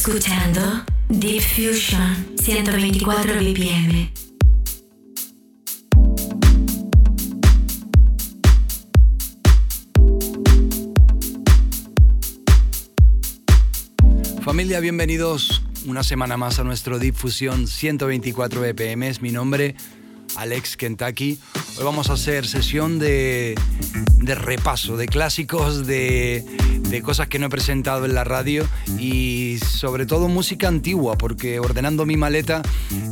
escuchando Deep Fusion 124 BPM. Familia, bienvenidos una semana más a nuestro Deep Fusion 124 BPM. Es mi nombre, Alex Kentucky. Hoy vamos a hacer sesión de, de repaso, de clásicos, de, de cosas que no he presentado en la radio y sobre todo música antigua, porque ordenando mi maleta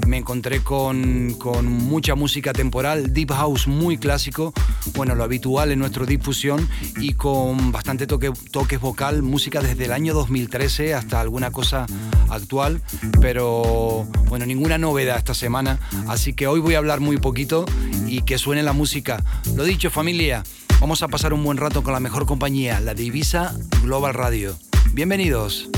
me encontré con, con mucha música temporal, deep house muy clásico, bueno, lo habitual en nuestro difusión y con bastante toque, toques vocal, música desde el año 2013 hasta alguna cosa actual, pero bueno, ninguna novedad esta semana, así que hoy voy a hablar muy poquito y que suene la música. Lo dicho, familia. Vamos a pasar un buen rato con la mejor compañía, la Divisa Global Radio. Bienvenidos.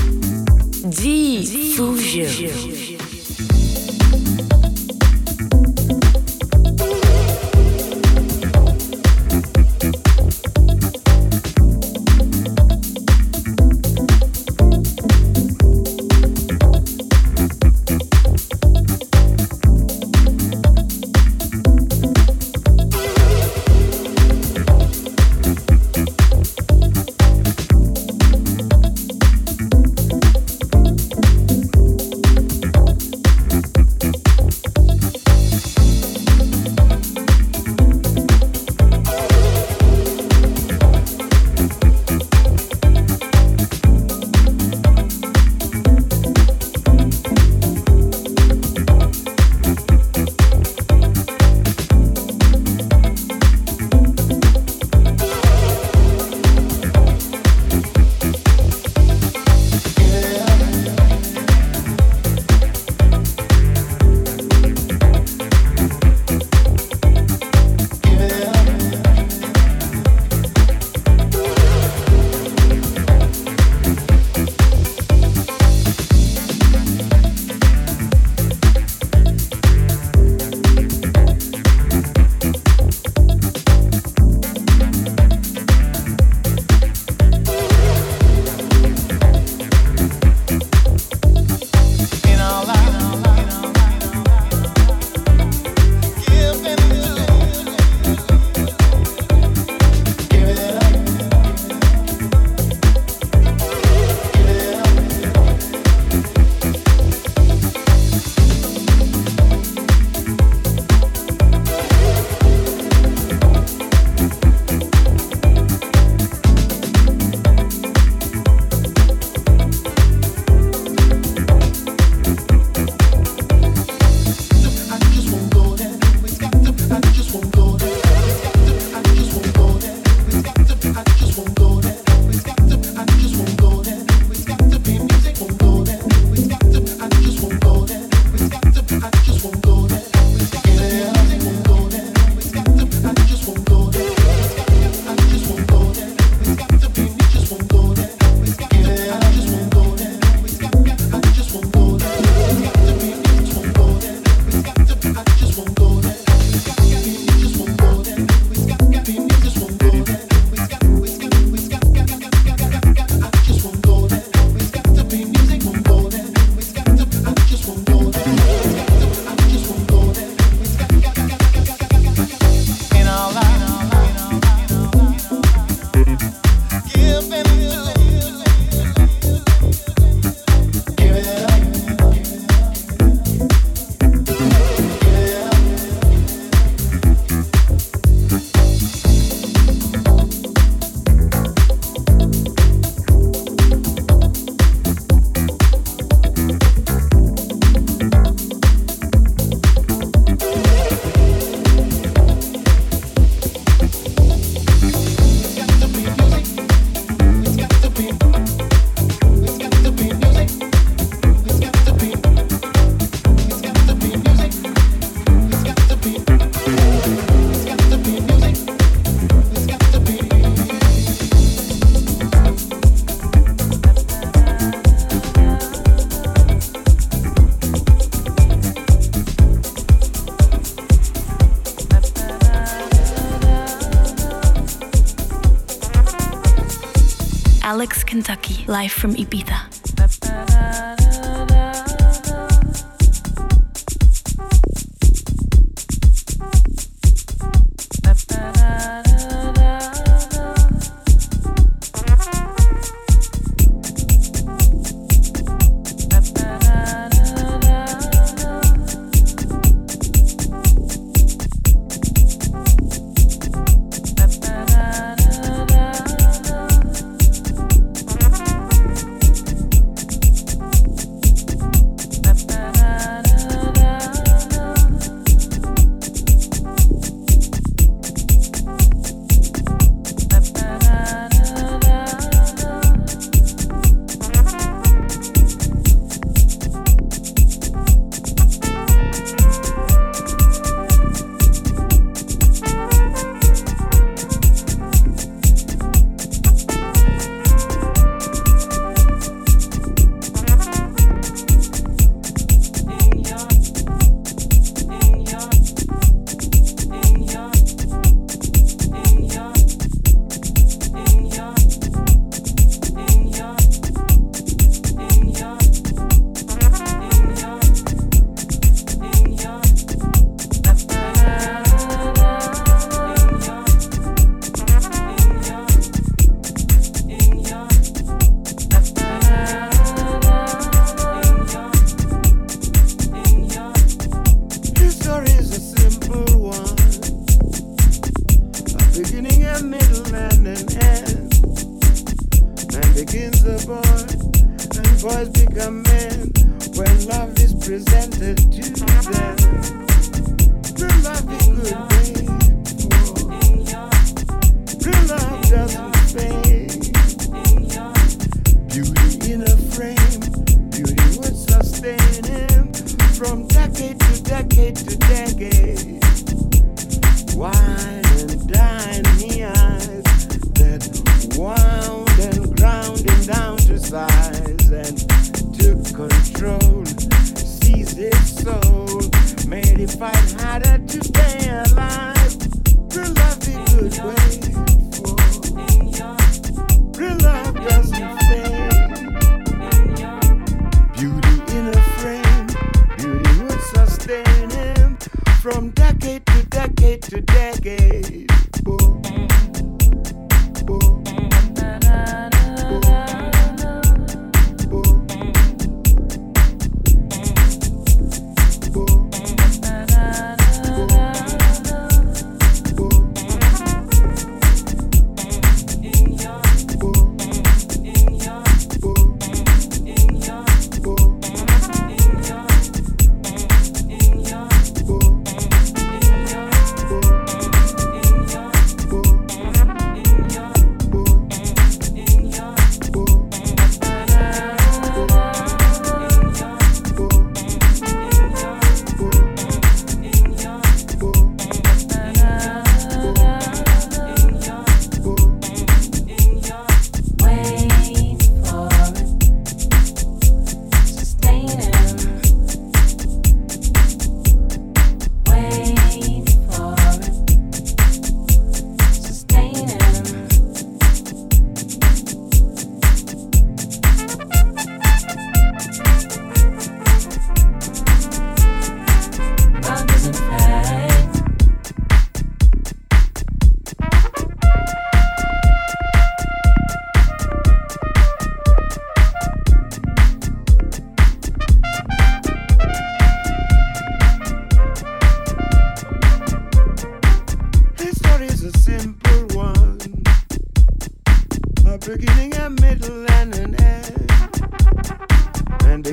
From Ibiza.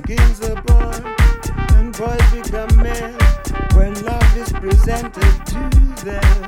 begins are born, and boys become men when love is presented to them.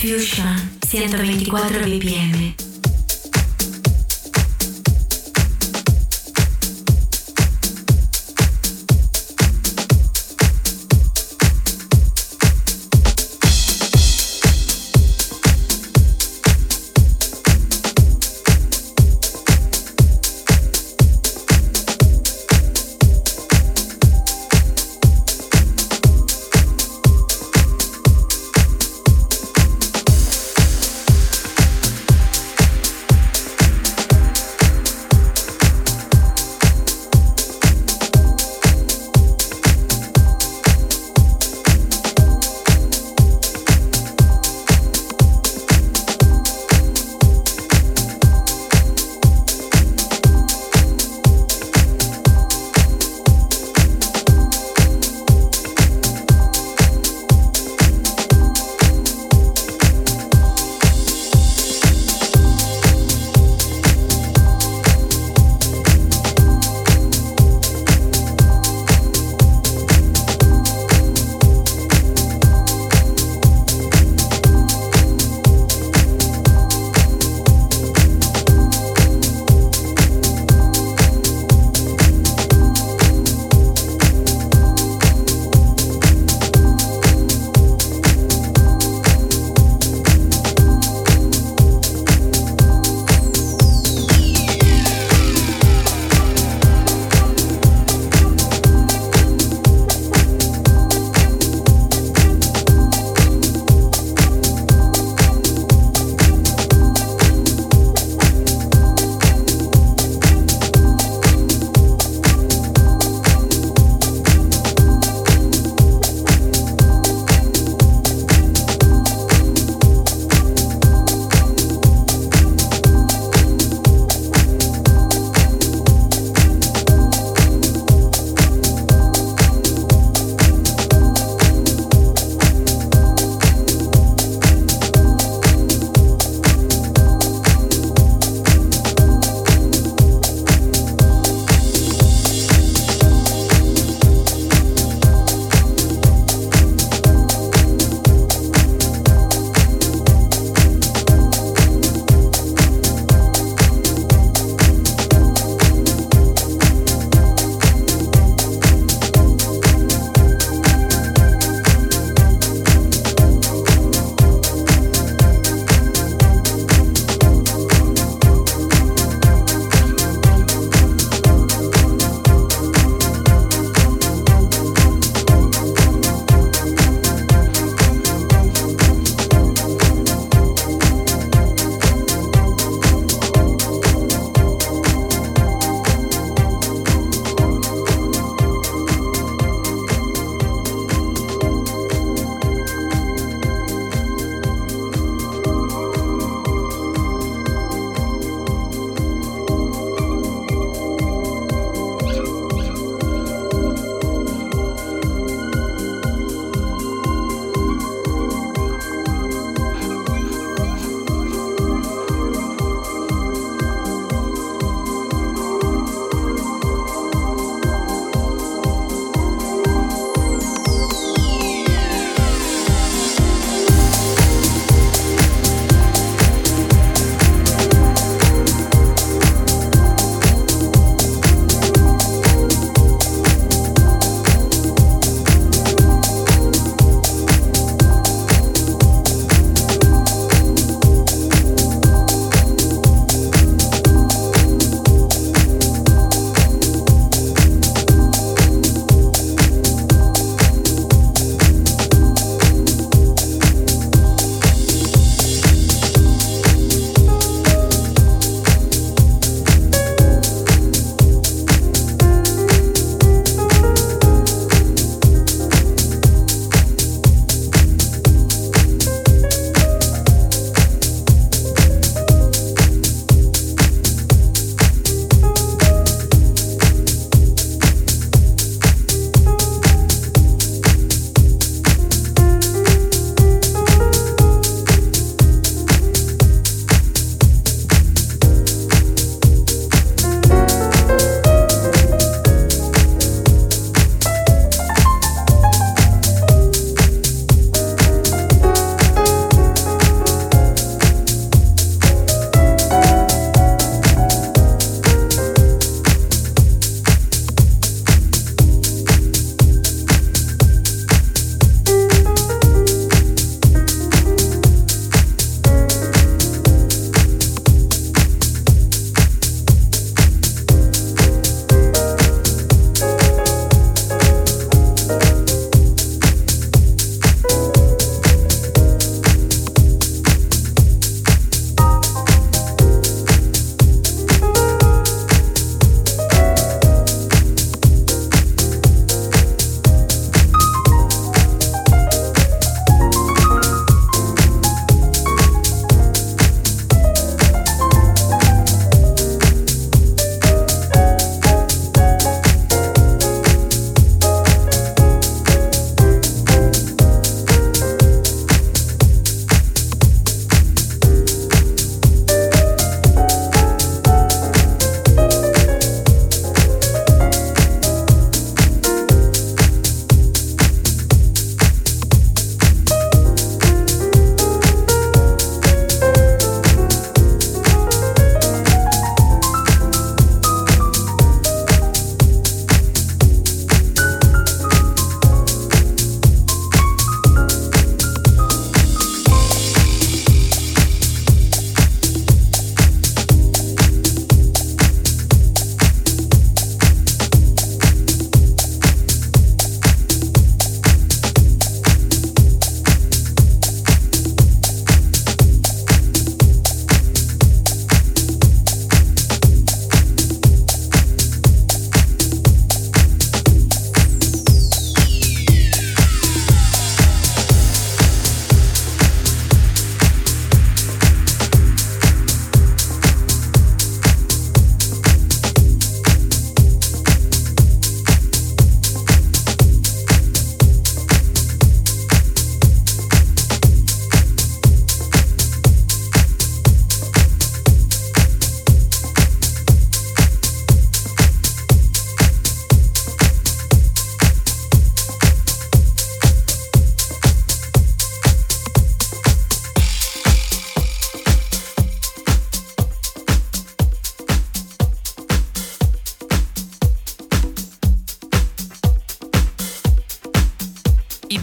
Fusion 124 BPM.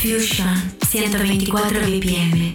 Fusion 124 BPM.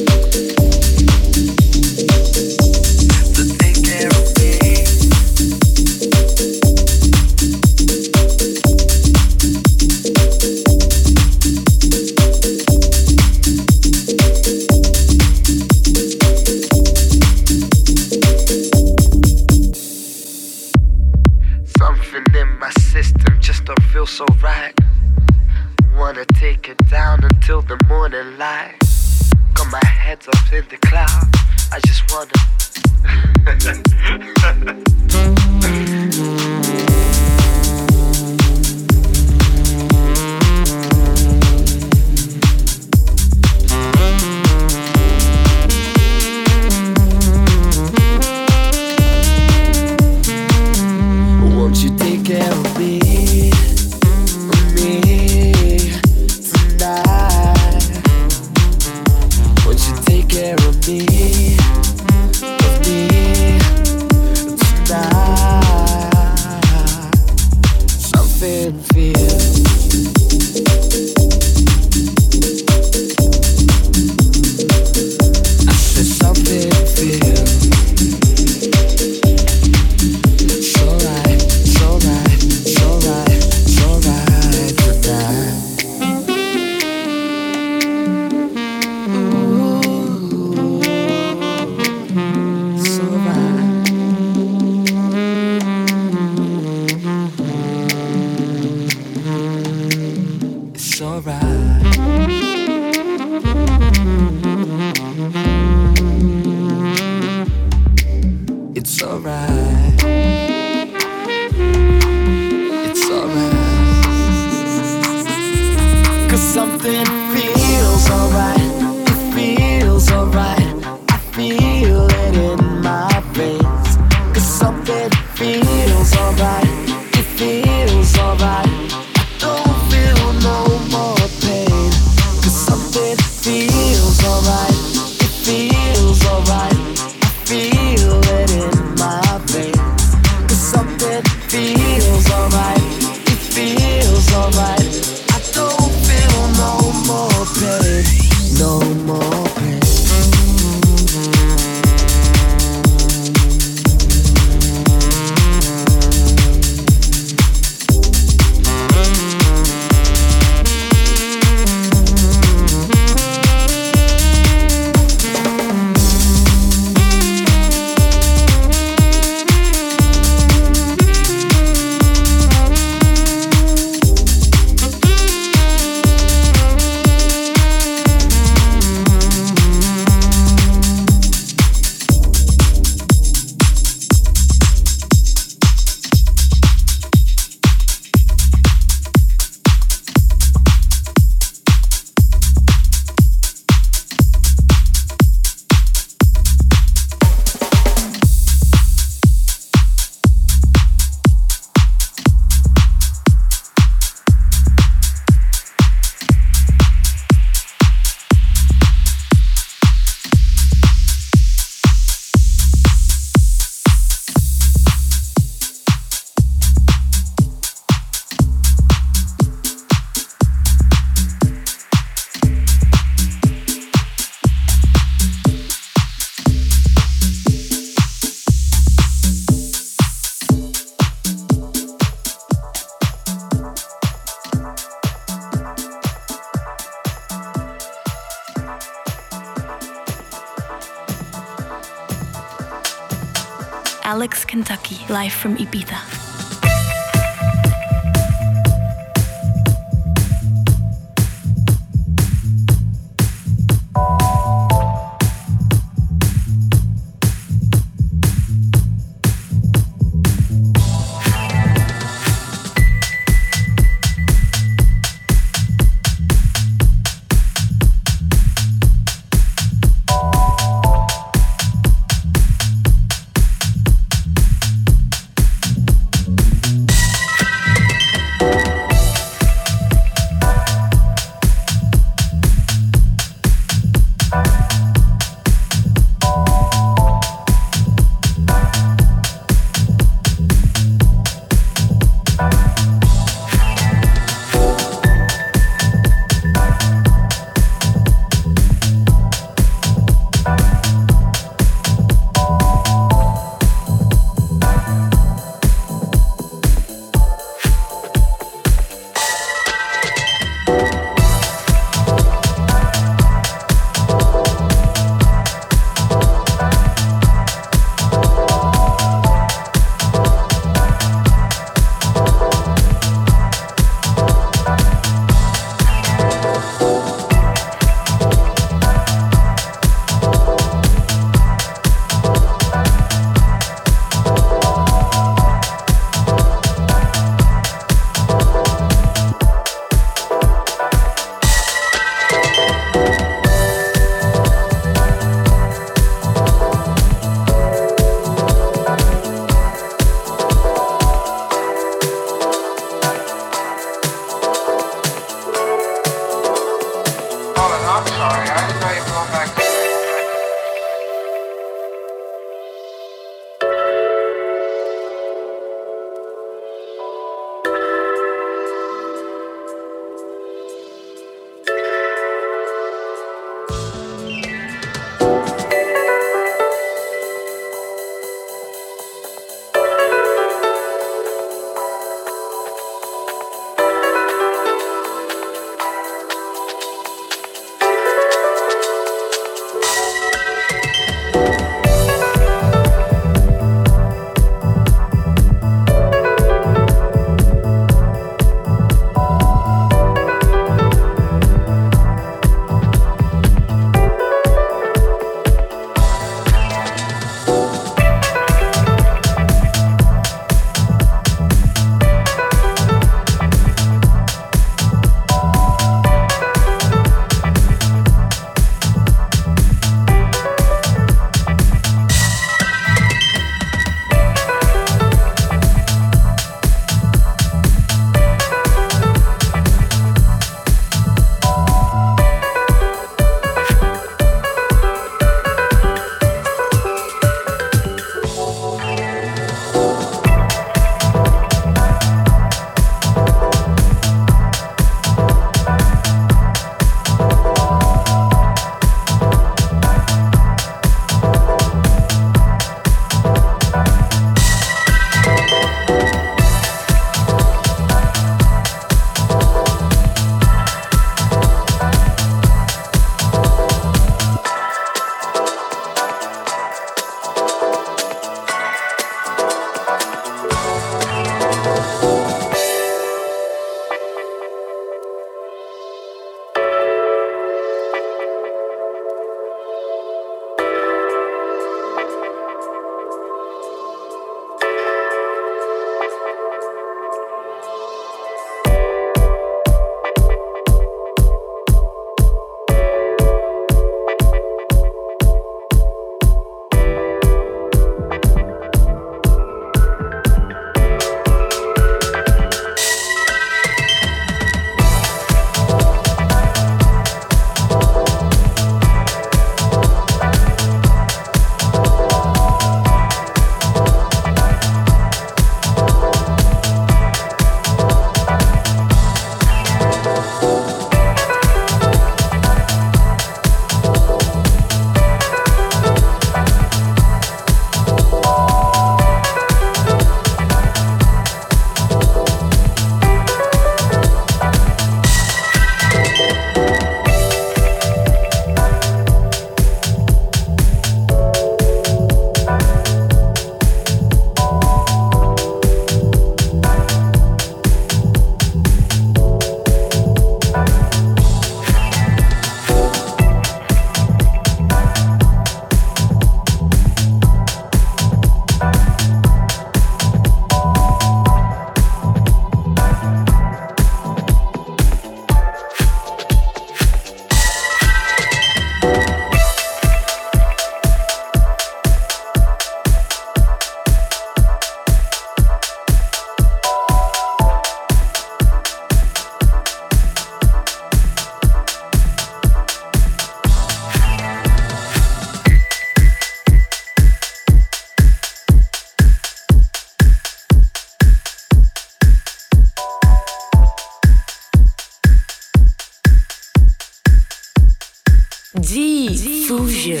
Diffusion.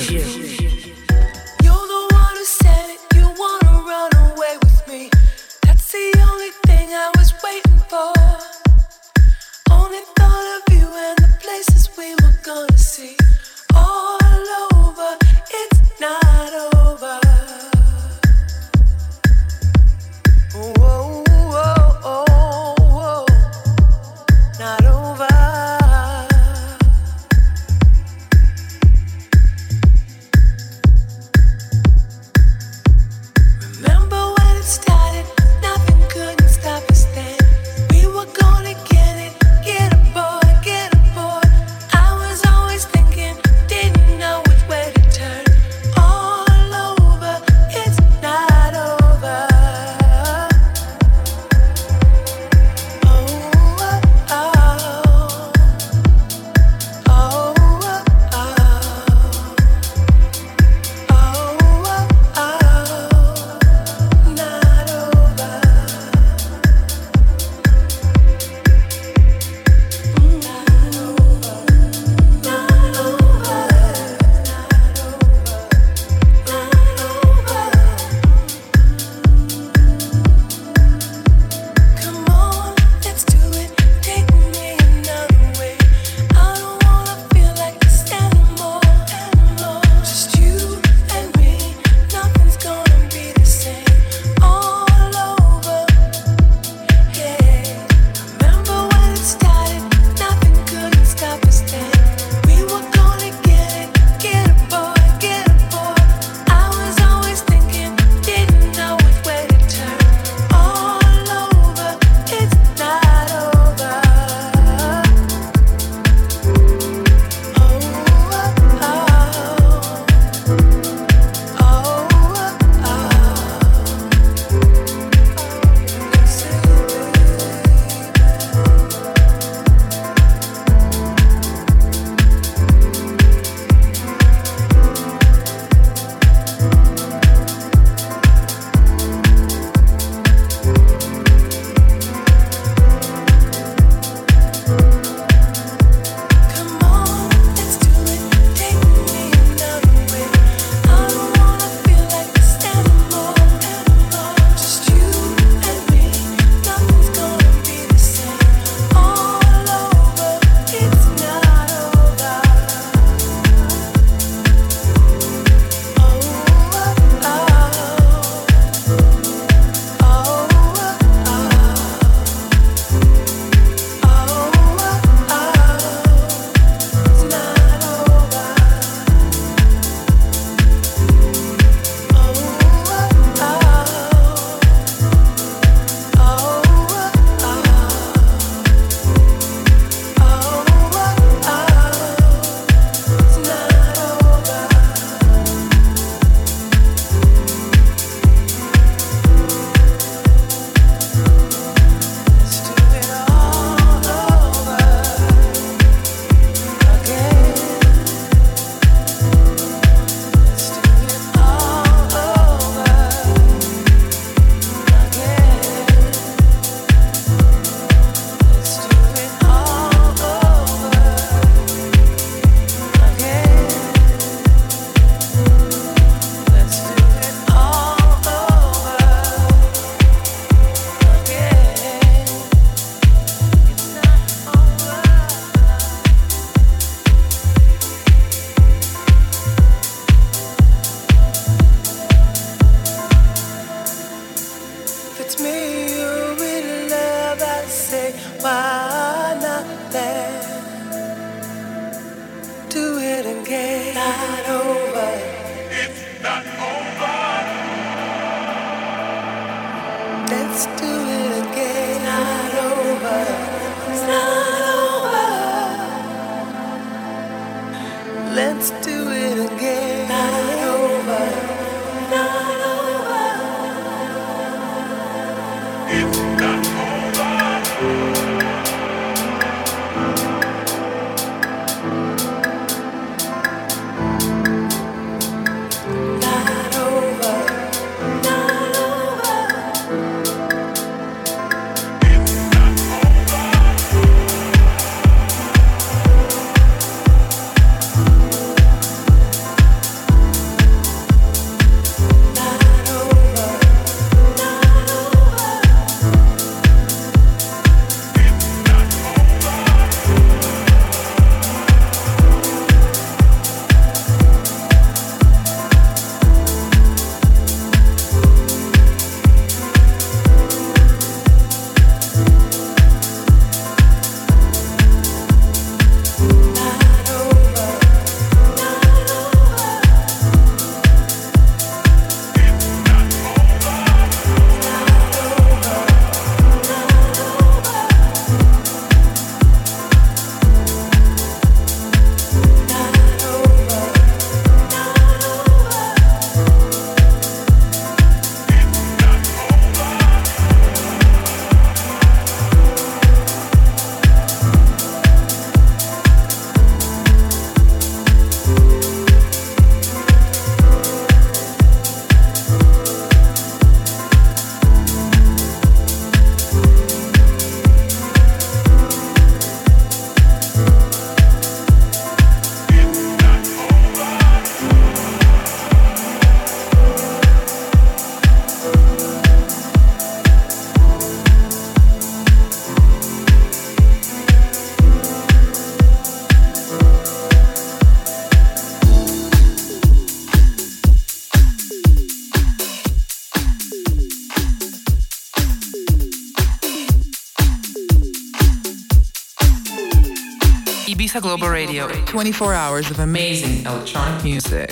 Global Radio, 24 hours of amazing electronic music.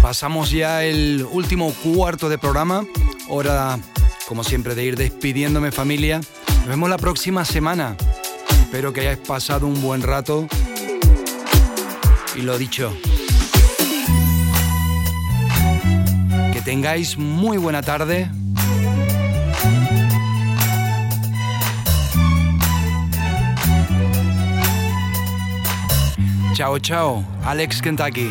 Pasamos ya el último cuarto de programa. Hora, como siempre, de ir despidiéndome familia. Nos vemos la próxima semana. Espero que hayáis pasado un buen rato. Y lo dicho, que tengáis muy buena tarde. Chao, chao. Alex Kentucky.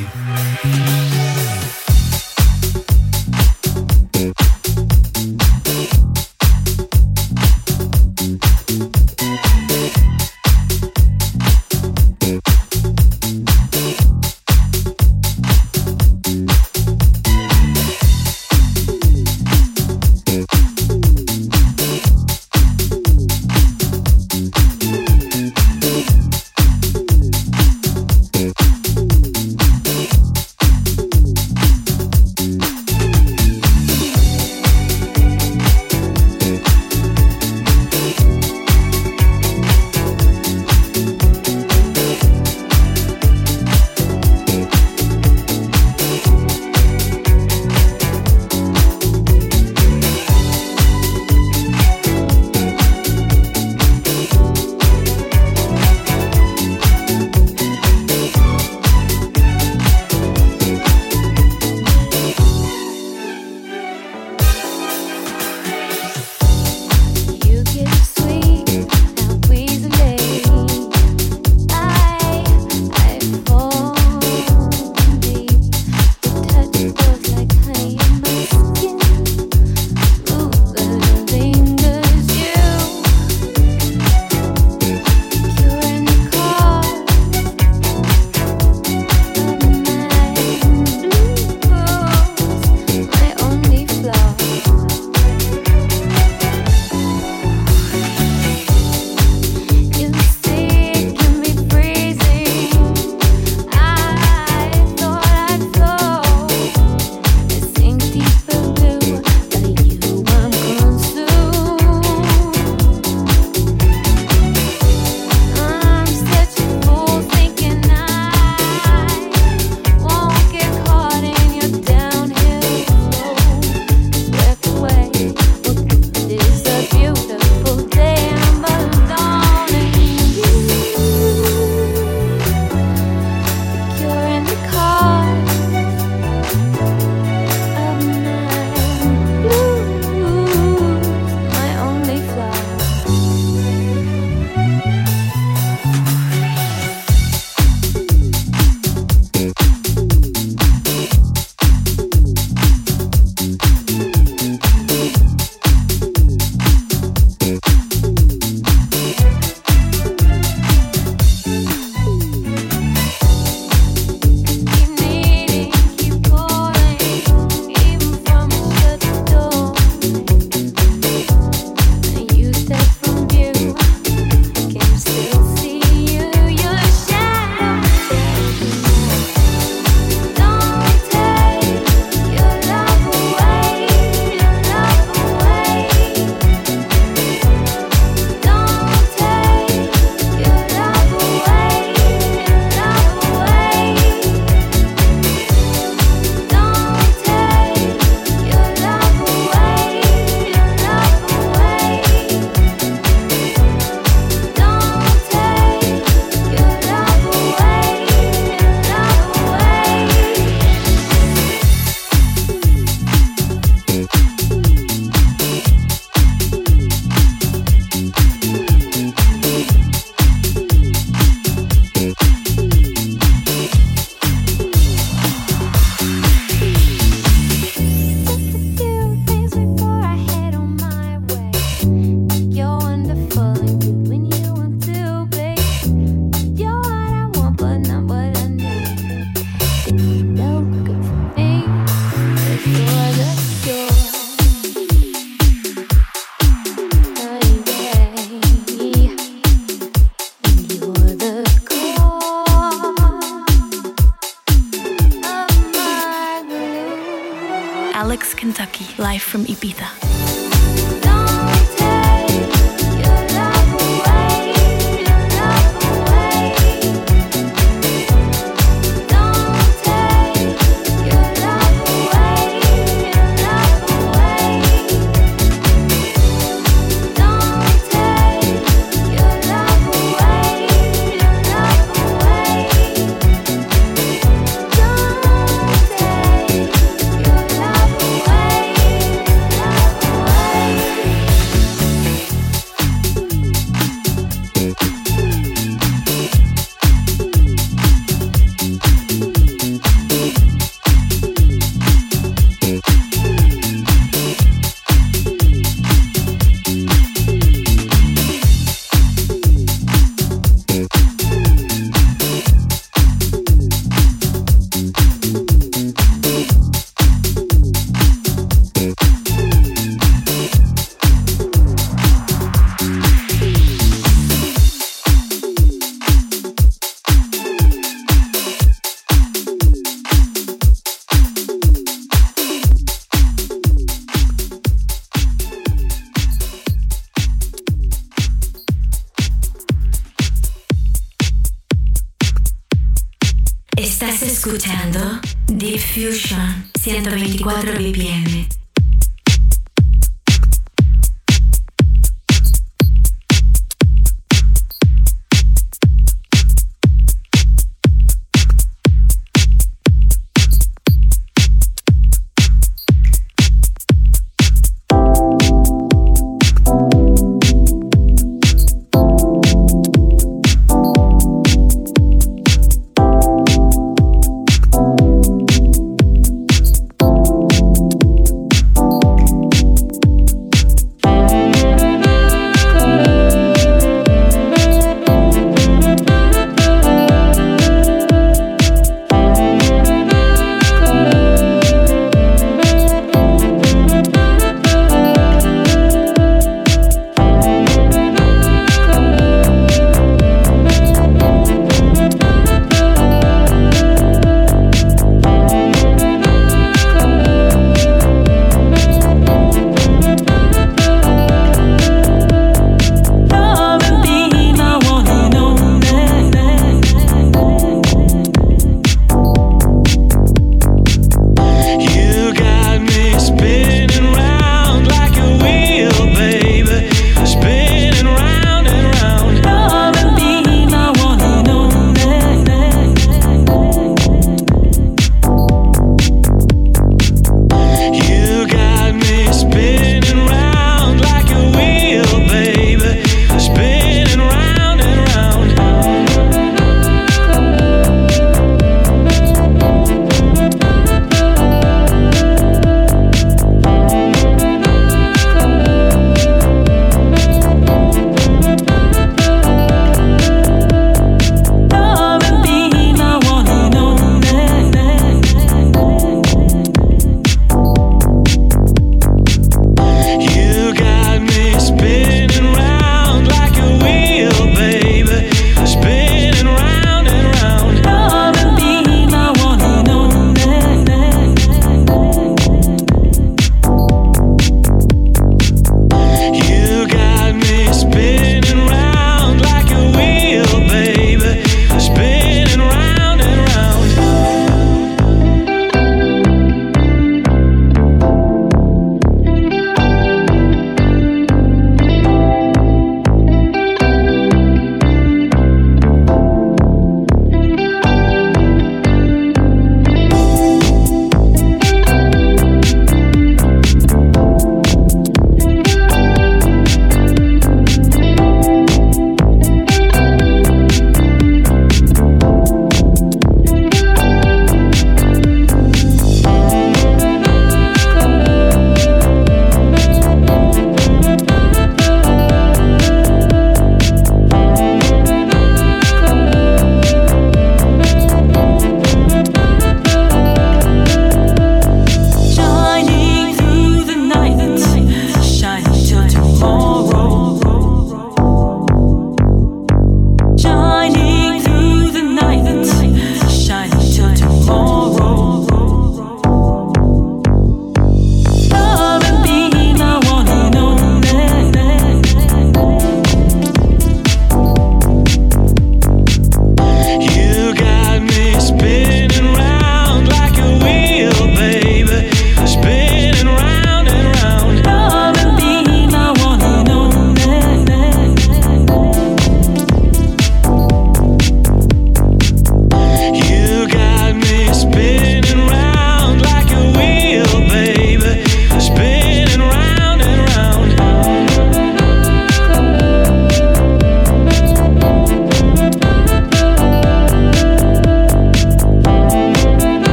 from Ibiza.